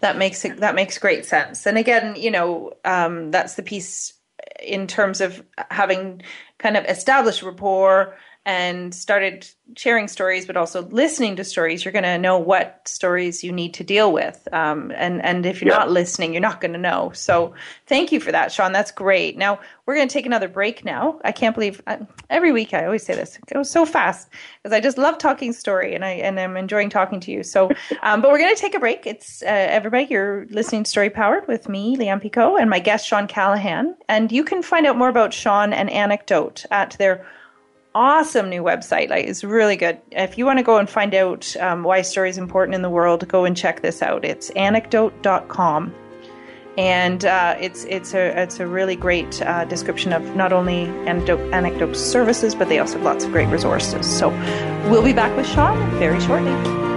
C: That makes it, that makes great sense. And again, you know, um, that's the piece in terms of having kind of established rapport and started sharing stories, but also listening to stories, you're going to know what stories you need to deal with. Um, and and if you're yeah. not listening, you're not going to know. So thank you for that, Shawn. That's great. Now we're going to take another break. Now I can't believe uh, every week I always say this. It goes so fast because I just love talking story and I and I'm enjoying talking to you. So, um, but we're going to take a break. It's uh, everybody. You're listening to Story Powered with me, Leanne Picot, and my guest Shawn Callahan. And you can find out more about Shawn and Anecdote at their awesome new website. Like it's really good. If you want to go and find out um, why story is important in the world, go and check this out. It's anecdote.com. And uh, it's it's a it's a really great uh, description of not only anecdote anecdote services, but they also have lots of great resources. So we'll be back with Shawn very shortly.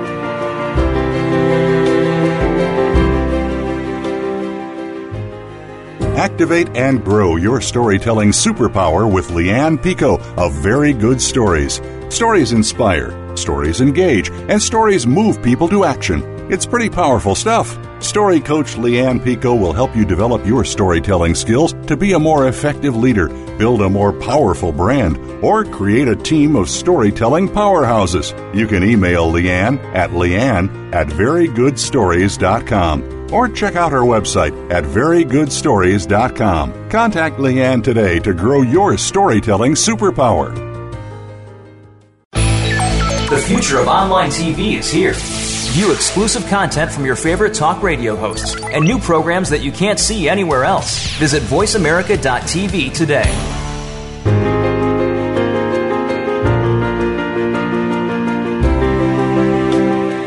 B: Activate and grow your storytelling superpower with Leanne Picot of Very Good Stories. Stories inspire, stories engage, and stories move people to action. It's pretty powerful stuff. Story coach Leanne Picot will help you develop your storytelling skills to be a more effective leader, build a more powerful brand, or create a team of storytelling powerhouses. You can email Leanne at leanne at verygoodstories.com or check out our website at verygoodstories.com. Contact Leanne today to grow your storytelling superpower.
E: The future of online TV is here. View exclusive content from your favorite talk radio hosts and new programs that you can't see anywhere else. Visit VoiceAmerica.tv today.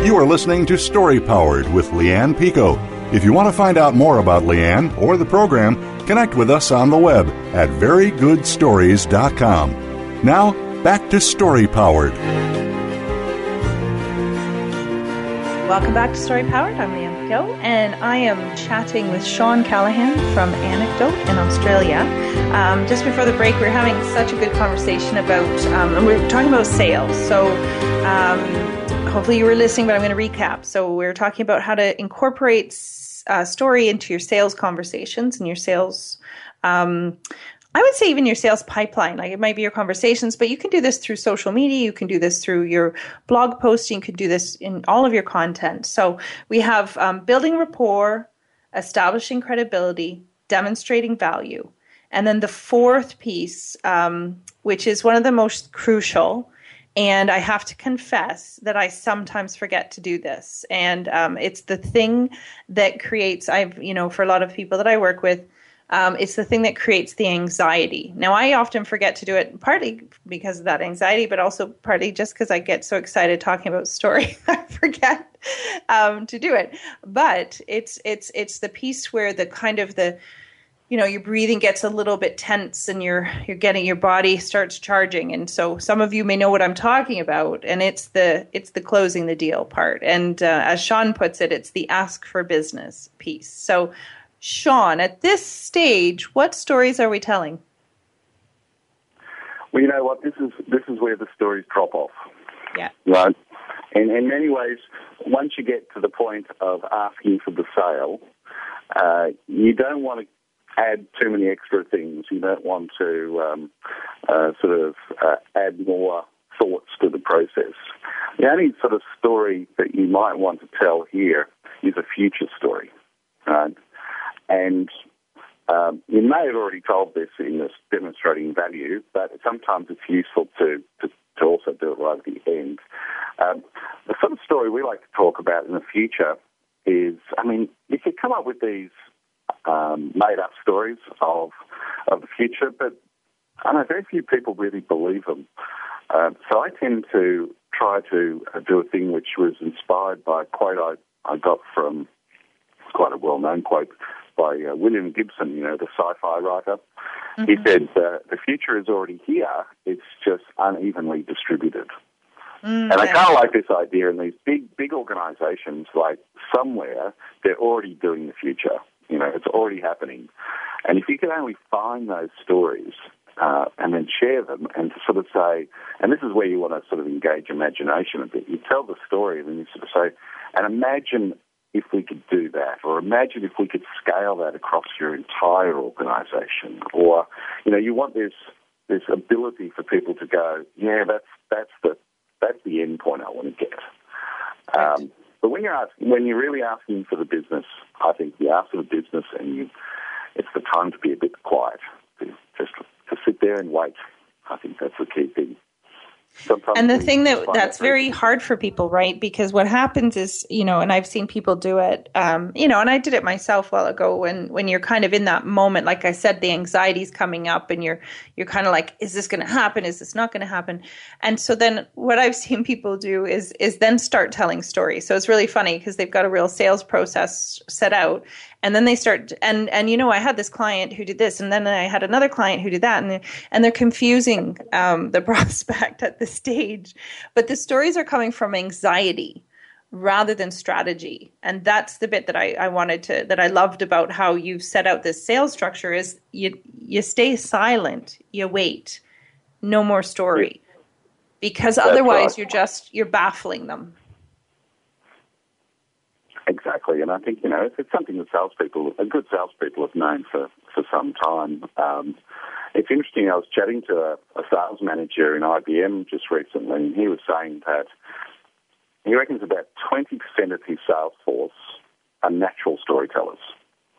B: You are listening to Story Powered with Leanne Picot. If you want to find out more about Leanne or the program, connect with us on the web at verygoodstories.com. Now, back to Story Powered.
C: Welcome back to Story Powered. I'm Leanne Picot, and I am chatting with Shawn Callahan from Anecdote in Australia. Um, just before the break, we are having such a good conversation about, um, and we we're talking about sales. So, um, hopefully you were listening, but I'm going to recap. So, we we're talking about how to incorporate uh, story into your sales conversations and your sales. Um, I would say even your sales pipeline. Like it might be your conversations, but you can do this through social media. You can do this through your blog posting. You can do this in all of your content. So we have um, building rapport, establishing credibility, demonstrating value. And then the fourth piece, um, which is one of the most crucial, and I have to confess that I sometimes forget to do this. And um, it's the thing that creates, I've, you know, for a lot of people that I work with, um, it's the thing that creates the anxiety. Now, I often forget to do it partly because of that anxiety, but also partly just because I get so excited talking about story, [laughs] I forget um, to do it. But it's it's it's the piece where the kind of the you know your breathing gets a little bit tense and you're you're getting your body starts charging. And so some of you may know what i'm talking about and it's the it's the closing the deal part. And uh, as Shawn puts it it's the ask for business piece. So Shawn at this stage what stories are we telling?
D: Well you know what? This is this is where the stories drop off.
C: Yeah.
D: Right? And in many ways once you get to the point of asking for the sale uh, you don't want to add too many extra things. You don't want to um, uh, sort of uh, add more thoughts to the process. The only sort of story that you might want to tell here is a future story, right? And um, you may have already told this in this demonstrating value, but sometimes it's useful to, to, to also do it right at the end. Um, the sort of story we like to talk about in the future is, I mean, if you come up with these um, made up stories of of the future, but I know very few people really believe them. Uh, so I tend to try to uh, do a thing which was inspired by a quote I, I got from quite a well known quote by uh, William Gibson, you know, the sci-fi writer. Mm-hmm. He said, uh, "The future is already here; it's just unevenly distributed." Mm, and I kind of like this idea in these big, big organizations, like somewhere they're already doing the future. You know, it's already happening. And if you can only find those stories uh, and then share them and sort of say, and this is where you want to sort of engage imagination a bit. You tell the story and then you sort of say, and imagine if we could do that, or imagine if we could scale that across your entire organisation, or you know, you want this this ability for people to go, yeah, that's that's the that's the end point I want to get. Um, but when you're asking, when you're really asking for the business, I think you ask for the business, and you, it's the time to be a bit quiet, to just to sit there and wait. I think that's the key thing.
C: Sometimes and the thing that that's very hard for people, right? Because what happens is, you know, and I've seen people do it, um, you know, and I did it myself a while ago when when you're kind of in that moment, like I said, the anxiety's coming up, and you're you're kind of like, is this going to happen? Is this not going to happen? And so then what I've [laughs] seen people do is is then start telling stories. So it's really funny because they've got a real sales process set out, and then they start and and you know i had this client who did this and then i had another client who did that and and they're confusing um, the [laughs] prospect at the stage. But the stories are coming from anxiety rather than strategy. And that's the bit that I, I wanted to that i loved about how you've set out this sales structure is you you stay silent you wait no more story. Because that's otherwise you're just you're baffling them
D: Exactly, and I think you know it's, it's something that salespeople, a good salespeople, have known for for some time. Um, it's interesting. I was chatting to a, a sales manager in IBM just recently, and he was saying that he reckons about twenty percent of his sales force are natural storytellers.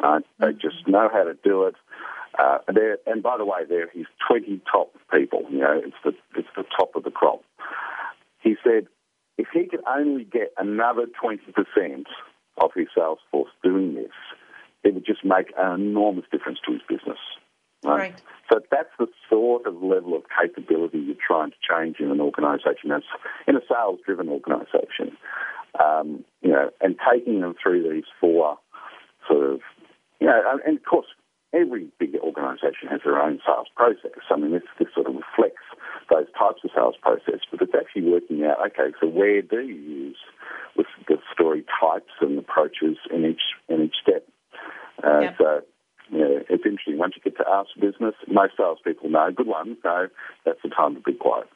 D: Right? They mm-hmm. just know how to do it. Uh, and by the way, they're his 20 top people. You know, it's the it's the top of the crop. He said if he could only get another 20 percent of his sales force doing this, it would just make an enormous difference to his business. Right? right. So that's the sort of level of capability you're trying to change in an organisation, as in a sales-driven organisation. Um, you know, and taking them through these four sort of, you know, and of course, every big organisation has their own sales process. I mean, this, this sort of reflects those types of sales process, but it's actually working out, okay, so where do you use story types and approaches in each, in each step? Uh, yep. So, yeah, it's interesting. Once you get to ask business, most salespeople know, good ones know, that's the time to be quiet.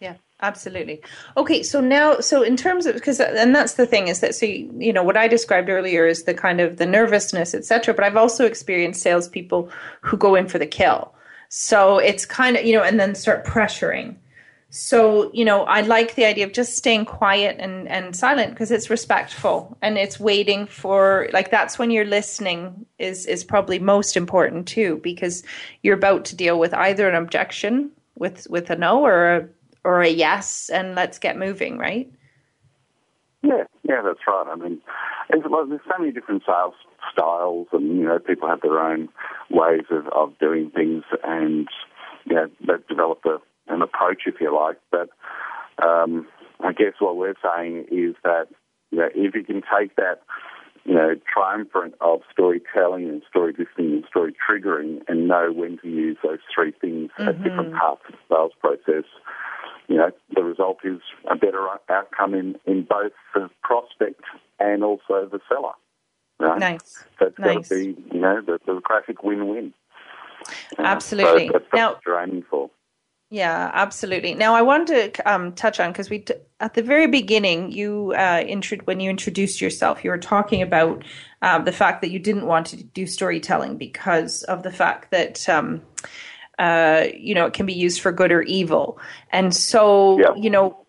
C: Yeah, absolutely. Okay, so now, so in terms of because, and that's the thing is that so you, you, know what I described earlier is the kind of the nervousness, etc. But I've also experienced salespeople who go in for the kill. So it's kind of you know, and then start pressuring. So, you know, I like the idea of just staying quiet and, and silent because it's respectful and it's waiting for like that's when you're listening is is probably most important too because you're about to deal with either an objection with with a no or a or a yes and let's get moving, right?
D: Yeah, yeah, that's right. I mean, well, there's so many different sales styles, and you know, people have their own ways of, of doing things, and yeah, they've developed a an approach, if you like. But um, I guess what we're saying is that you know, if you can take that you know, triumvirate of storytelling and story listening and story triggering and know when to use those three things mm-hmm. at different parts of the sales process, you know, the result is a better outcome in, in both the prospect and also the seller. Right?
C: Nice.
D: So it's
C: nice.
D: got to be, you know, the, the classic win-win.
C: Absolutely.
D: So that's
C: now,
D: what you're aiming for.
C: Yeah, absolutely. Now, I want to um, touch on because we t- at the very beginning, you uh, intro- when you introduced yourself, you were talking about uh, the fact that you didn't want to do storytelling because of the fact that um, uh, you know it can be used for good or evil, and so
D: yep.
C: you know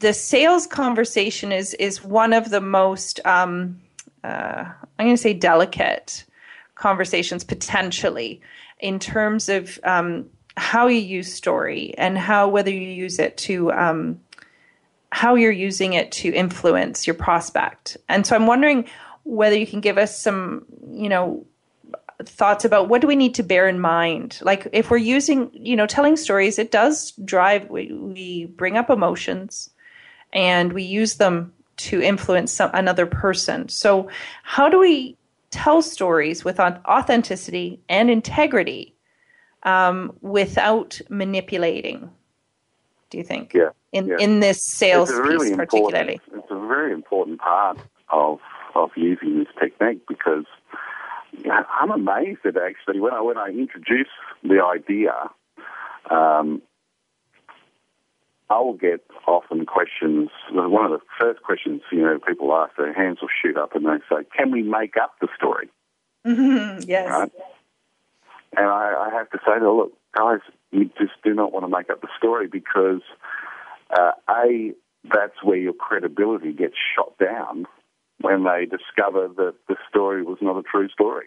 C: the sales conversation is is one of the most um, uh, I'm going to say delicate conversations potentially in terms of um, how you use story and how whether you use it to um, how you're using it to influence your prospect. And so I'm wondering whether you can give us some, you know, thoughts about what do we need to bear in mind? Like if we're using you know telling stories it does drive we, we bring up emotions and we use them to influence some, another person. So how do we tell stories with authenticity and integrity um, without manipulating? Do you think?
D: Yeah.
C: In
D: yeah.
C: in this sales
D: really
C: particularly,
D: it's a very important part of of using this technique because I'm amazed that actually when I when I introduce the idea, um, I will get often questions. One of the first questions you know people ask, their hands will shoot up and they say, "Can we make up the story?"
C: Mm-hmm. [laughs] Yes.
D: Right? And I, I have to say, look, guys, you just do not want to make up the story because, uh, A, that's where your credibility gets shot down when they discover that the story was not a true story.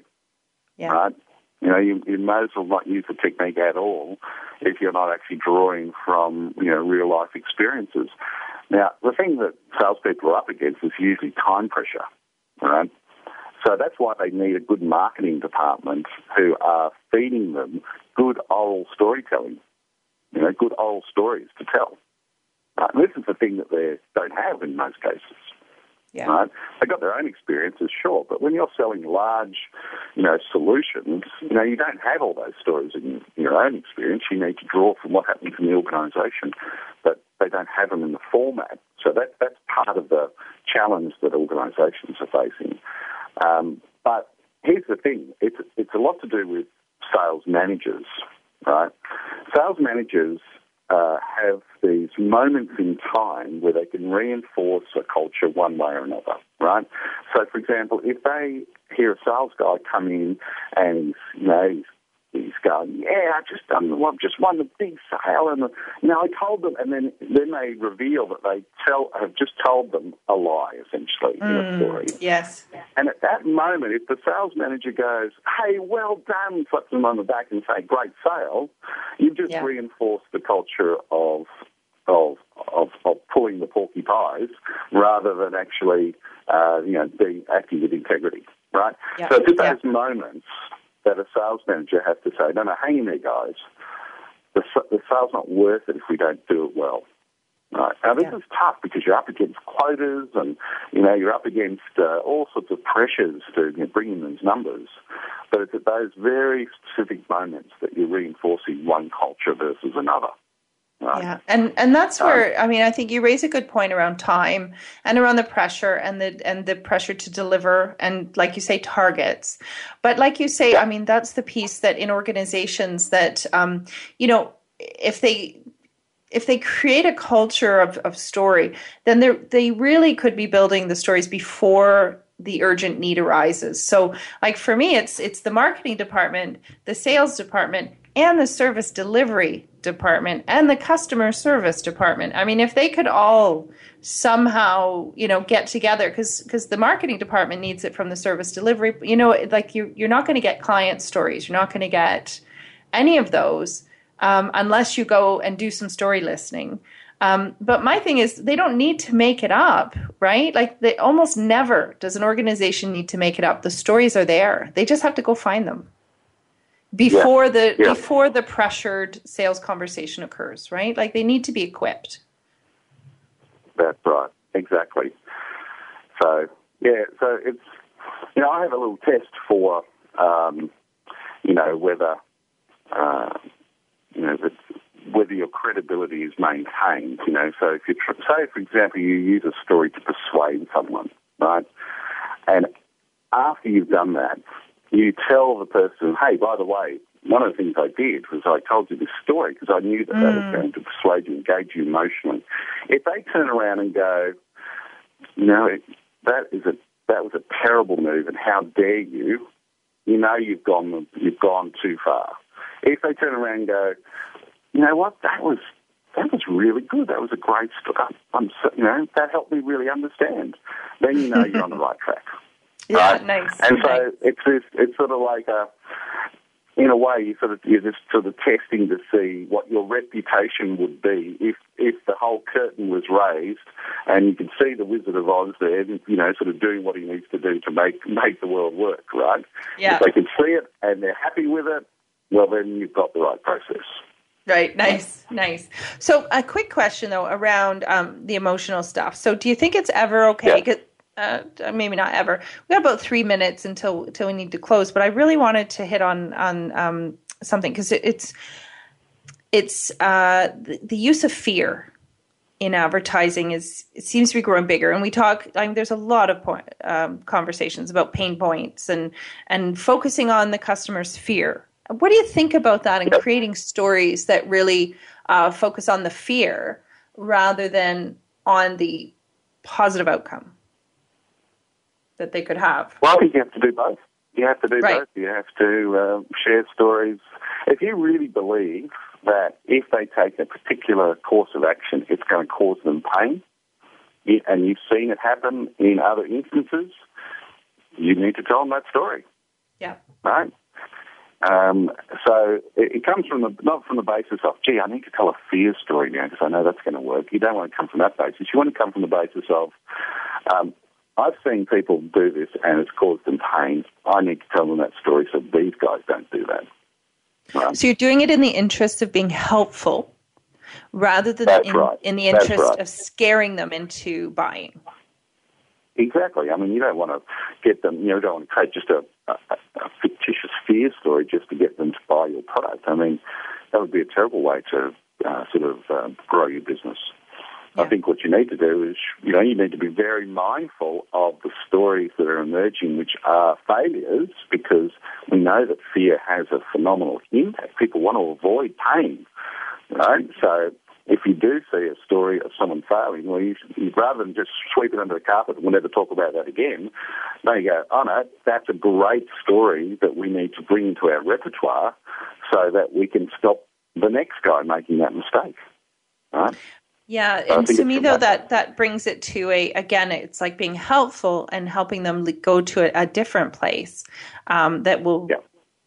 C: Yeah.
D: Right? You know, you, you may as well not use the technique at all if you're not actually drawing from, you know, real life experiences. Now, the thing that salespeople are up against is usually time pressure, right? So that's why they need a good marketing department who are feeding them good oral storytelling, you know, good oral stories to tell. Uh, this is the thing that they don't have in most cases.
C: Yeah.
D: Right? They've got their own experiences, sure, but when you're selling large, you know, solutions, you know, you don't have all those stories in your own experience. You need to draw from what happens in the organisation, but they don't have them in the format. So that that's part of the challenge that organisations are facing. Um, but here's the thing: it's it's a lot to do with sales managers, right? Sales managers uh, have these moments in time where they can reinforce a culture one way or another, right? So, for example, if they hear a sales guy come in and you know, he's he's going, yeah, I just done, I've just won the big sale, and you know, I told them, and then then they reveal that they tell have just told them a lie, essentially, mm, in a mm, story.
C: Yes.
D: And at that moment, if the sales manager goes, "Hey, well done," slaps them on the back and say, "Great sale," you've just yeah. reinforced the culture of of, of, of pulling the porky pies rather than actually, uh, you know, being acting with integrity, right?
C: Yeah.
D: So it's at
C: yeah.
D: those moments that a sales manager has to say, no, no, hang in there, guys. The, the sale's not worth it if we don't do it well. Right. Now this yeah. is tough because you're up against quotas and you know you're up against uh, all sorts of pressures to you know, bring in these numbers. But it's at those very specific moments that you're reinforcing one culture versus another.
C: Right. Yeah, and and that's where I mean I think you raise a good point around time and around the pressure and the and the pressure to deliver and like you say targets, but like you say I mean that's the piece that in organizations that um, you know if they if they create a culture of, of story then they they really could be building the stories before the urgent need arises. So like for me it's it's the marketing department, the sales department and the service delivery department and the customer service department. I mean, if they could all somehow, you know, get together because because the marketing department needs it from the service delivery. You know, like you you're not going to get client stories. You're not going to get any of those um, unless you go and do some story listening. Um, but my thing is, they don't need to make it up, right? Like, they almost never does an organization need to make it up. The stories are there; they just have to go find them before yeah. the yeah. before the pressured sales conversation occurs, right? Like, they need to be equipped.
D: That's right, exactly. So, yeah, so it's you know, I have a little test for um, you know whether uh, you know whether your credibility is maintained. You know, so if you tr- say, for example, you use a story to persuade someone, right? And after you've done that, you tell the person, "Hey, by the way, one of the things I did was I told you this story because I knew that mm. that was mm. going to persuade you, engage you emotionally." If they turn around and go, "You know, that is a that was a terrible move, and how dare you?" You know, you've gone you've gone too far. If they turn around and go, you know what, that was that was really good. That was a great story. I'm, you know, that helped me really understand. Then you know you're on the [laughs] right track.
C: Yeah, right? nice.
D: And so
C: nice.
D: it's this, it's sort of like a, in a way, you sort of you're just sort of testing to see what your reputation would be if if the whole curtain was raised and you could see the Wizard of Oz there, you know, sort of doing what he needs to do to make make the world work, right?
C: Yeah.
D: If they can see it and they're happy with it, well, then you've got the right process.
C: Right. Nice. Nice. So, a quick question though around um, the emotional stuff. So, do you think it's ever okay?
D: Yeah.
C: Uh, maybe not ever. We got about three minutes until until we need to close, but I really wanted to hit on on um, something because it, it's it's uh, the, the, use of fear in advertising is it seems to be growing bigger, and we talk. I mean, there's a lot of point, um, conversations about pain points and and focusing on the customer's fear what do you think about that and creating stories that really uh, focus on the fear rather than on the positive outcome that they could have?
D: Well, I think you have to do both. You have to do right. both. You have to uh, share stories. If you really believe that if they take a particular course of action, it's going to cause them pain, and you've seen it happen in other instances, you need to tell them that story.
C: Yeah.
D: Right? Um, so it, it, comes from the, not from the basis of, gee, I need to tell a fear story now because I know that's going to work. You don't want to come from that basis. You want to come from the basis of, um, I've seen people do this and it's caused them pain. I need to tell them that story so these guys don't do that.
C: So you're doing it in the interest of being helpful rather than in,
D: right.
C: in, the interest right. of scaring them into buying.
D: Exactly. I mean, you don't want to get them, you know, don't want to create just a, a, a fictitious fear story just to get them to buy your product. I mean, that would be a terrible way to uh, sort of uh, grow your business. Yeah. I think what you need to do is, you know, you need to be very mindful of the stories that are emerging which are failures because we know that fear has a phenomenal impact. People want to avoid pain, right? So if you do see a story of someone failing, well, you, rather than just sweep it under the carpet and we'll never talk about that again, now you go, oh no, that's a great story that we need to bring into our repertoire so that we can stop the next guy making that mistake. Right?
C: Yeah, and to me though, that that brings it to a again, it's like being helpful and helping them go to a, a different place um, that will
D: yeah.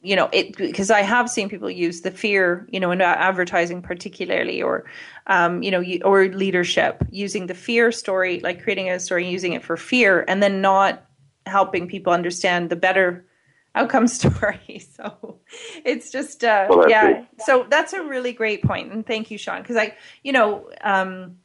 C: you know it because i have seen people use the fear you know in advertising particularly or um, you know or leadership using the fear story like creating a story using it for fear and then not helping people understand the better outcome [laughs] story so it's just uh, well, yeah it. so that's a really great point and thank you Shawn because i you know um,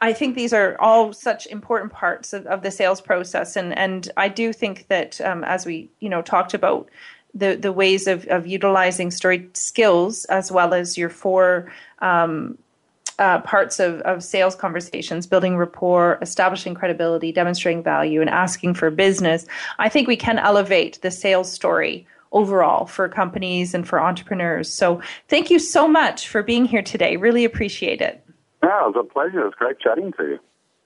C: I think these are all such important parts of, of, the sales process, and and I do think that um, as we you know talked about the the ways of of utilizing story skills as well as your four um, uh, parts of, of sales conversations building rapport establishing credibility demonstrating value and asking for business i think we can elevate the sales story overall for companies and for entrepreneurs. So thank you so much for being here today. Really appreciate it.
D: Yeah, it was a pleasure. It was great chatting to you.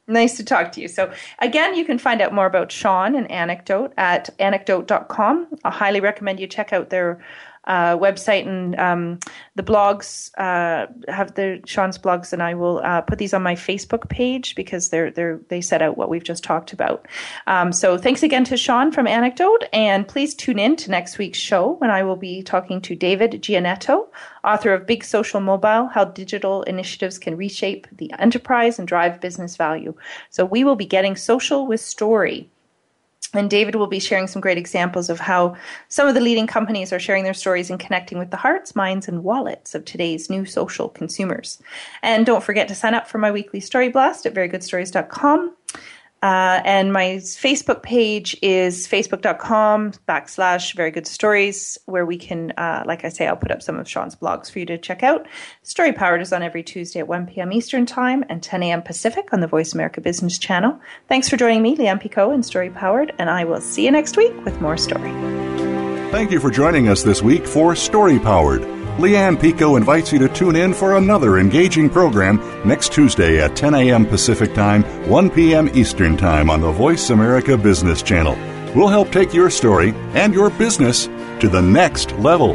C: Nice to talk to you. So, again, you can find out more about Shawn and Anecdote at anecdote.com. I highly recommend you check out their uh, website and um, the blogs uh, have the Shawn's blogs, and I will uh, put these on my Facebook page because they're they're they set out what we've just talked about. Um, so thanks again to Shawn from Anecdote, and please tune in to next week's show when I will be talking to David Giannetto, author of Big Social Mobile: How Digital Initiatives Can Reshape the Enterprise and Drive Business Value. So we will be getting social with story. And David will be sharing some great examples of how some of the leading companies are sharing their stories and connecting with the hearts, minds, and wallets of today's new social consumers. And don't forget to sign up for my weekly story blast at verygoodstories.com. Uh, and my Facebook page is facebook.com backslash very good stories, where we can, uh, like I say, I'll put up some of Shawn's blogs for you to check out. Story Powered is on every Tuesday at 1 p.m. Eastern Time and 10 a.m. Pacific on the Voice America Business Channel. Thanks for joining me, Leanne Picot, in Story Powered, and I will see you next week with more story.
B: Thank you for joining us this week for Story Powered. Leanne Picot invites you to tune in for another engaging program next Tuesday at 10 a.m. Pacific Time, 1 p.m. Eastern Time on the Voice America Business Channel. We'll help take your story and your business to the next level.